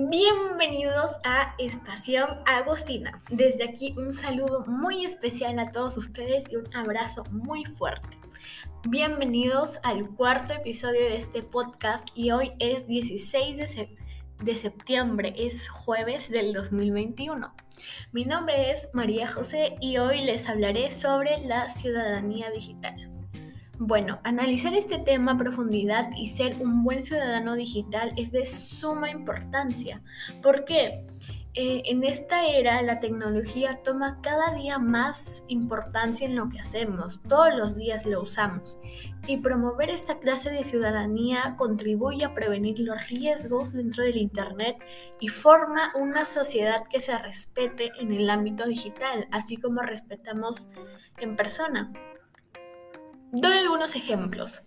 Bienvenidos a Estación Agustina. Desde aquí un saludo muy especial a todos ustedes y un abrazo muy fuerte. Bienvenidos al cuarto episodio de este podcast y hoy es 16 de, septiembre, es jueves del 2021. Mi nombre es María José y hoy les hablaré sobre la ciudadanía digital. Bueno, analizar este tema a profundidad y ser un buen ciudadano digital es de suma importancia. ¿Por qué? Eh, en esta era la tecnología toma cada día más importancia en lo que hacemos, todos los días lo usamos y promover esta clase de ciudadanía contribuye a prevenir los riesgos dentro del Internet y forma una sociedad que se respete en el ámbito digital, así como respetamos en persona. Doy algunos ejemplos.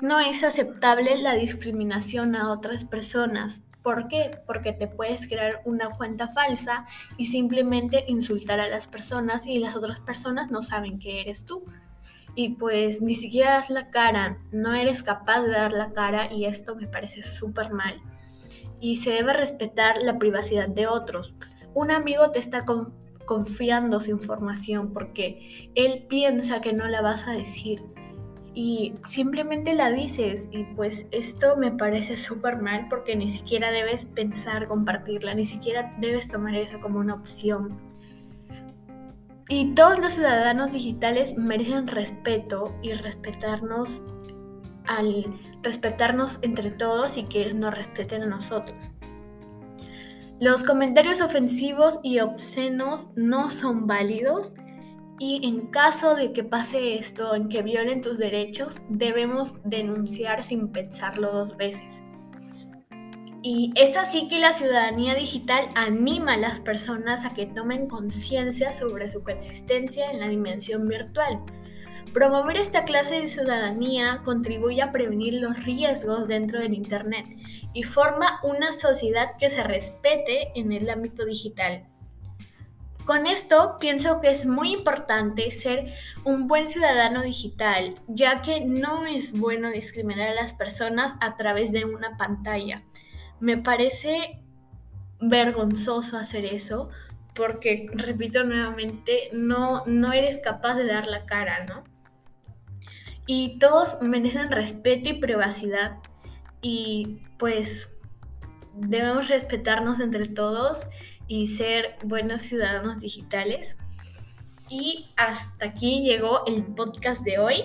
No es aceptable la discriminación a otras personas. ¿Por qué? Porque te puedes crear una cuenta falsa y simplemente insultar a las personas y las otras personas no saben que eres tú. Y pues ni siquiera das la cara, no eres capaz de dar la cara y esto me parece súper mal. Y se debe respetar la privacidad de otros. Un amigo te está confiando su información porque él piensa que no la vas a decir y simplemente la dices y pues esto me parece súper mal porque ni siquiera debes pensar compartirla, ni siquiera debes tomar eso como una opción. Y todos los ciudadanos digitales merecen respeto y respetarnos al respetarnos entre todos y que nos respeten a nosotros. Los comentarios ofensivos y obscenos no son válidos y en caso de que pase esto, en que violen tus derechos, debemos denunciar sin pensarlo dos veces. Y es así que la ciudadanía digital anima a las personas a que tomen conciencia sobre su coexistencia en la dimensión virtual. Promover esta clase de ciudadanía contribuye a prevenir los riesgos dentro del Internet y forma una sociedad que se respete en el ámbito digital. Con esto pienso que es muy importante ser un buen ciudadano digital, ya que no es bueno discriminar a las personas a través de una pantalla. Me parece vergonzoso hacer eso porque, repito nuevamente, no, no eres capaz de dar la cara, ¿no? Y todos merecen respeto y privacidad y pues debemos respetarnos entre todos y ser buenos ciudadanos digitales. Y hasta aquí llegó el podcast de hoy.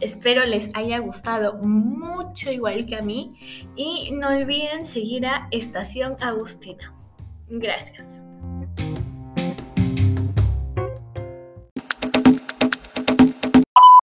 Espero les haya gustado mucho igual que a mí. Y no olviden seguir a Estación Agustina. Gracias.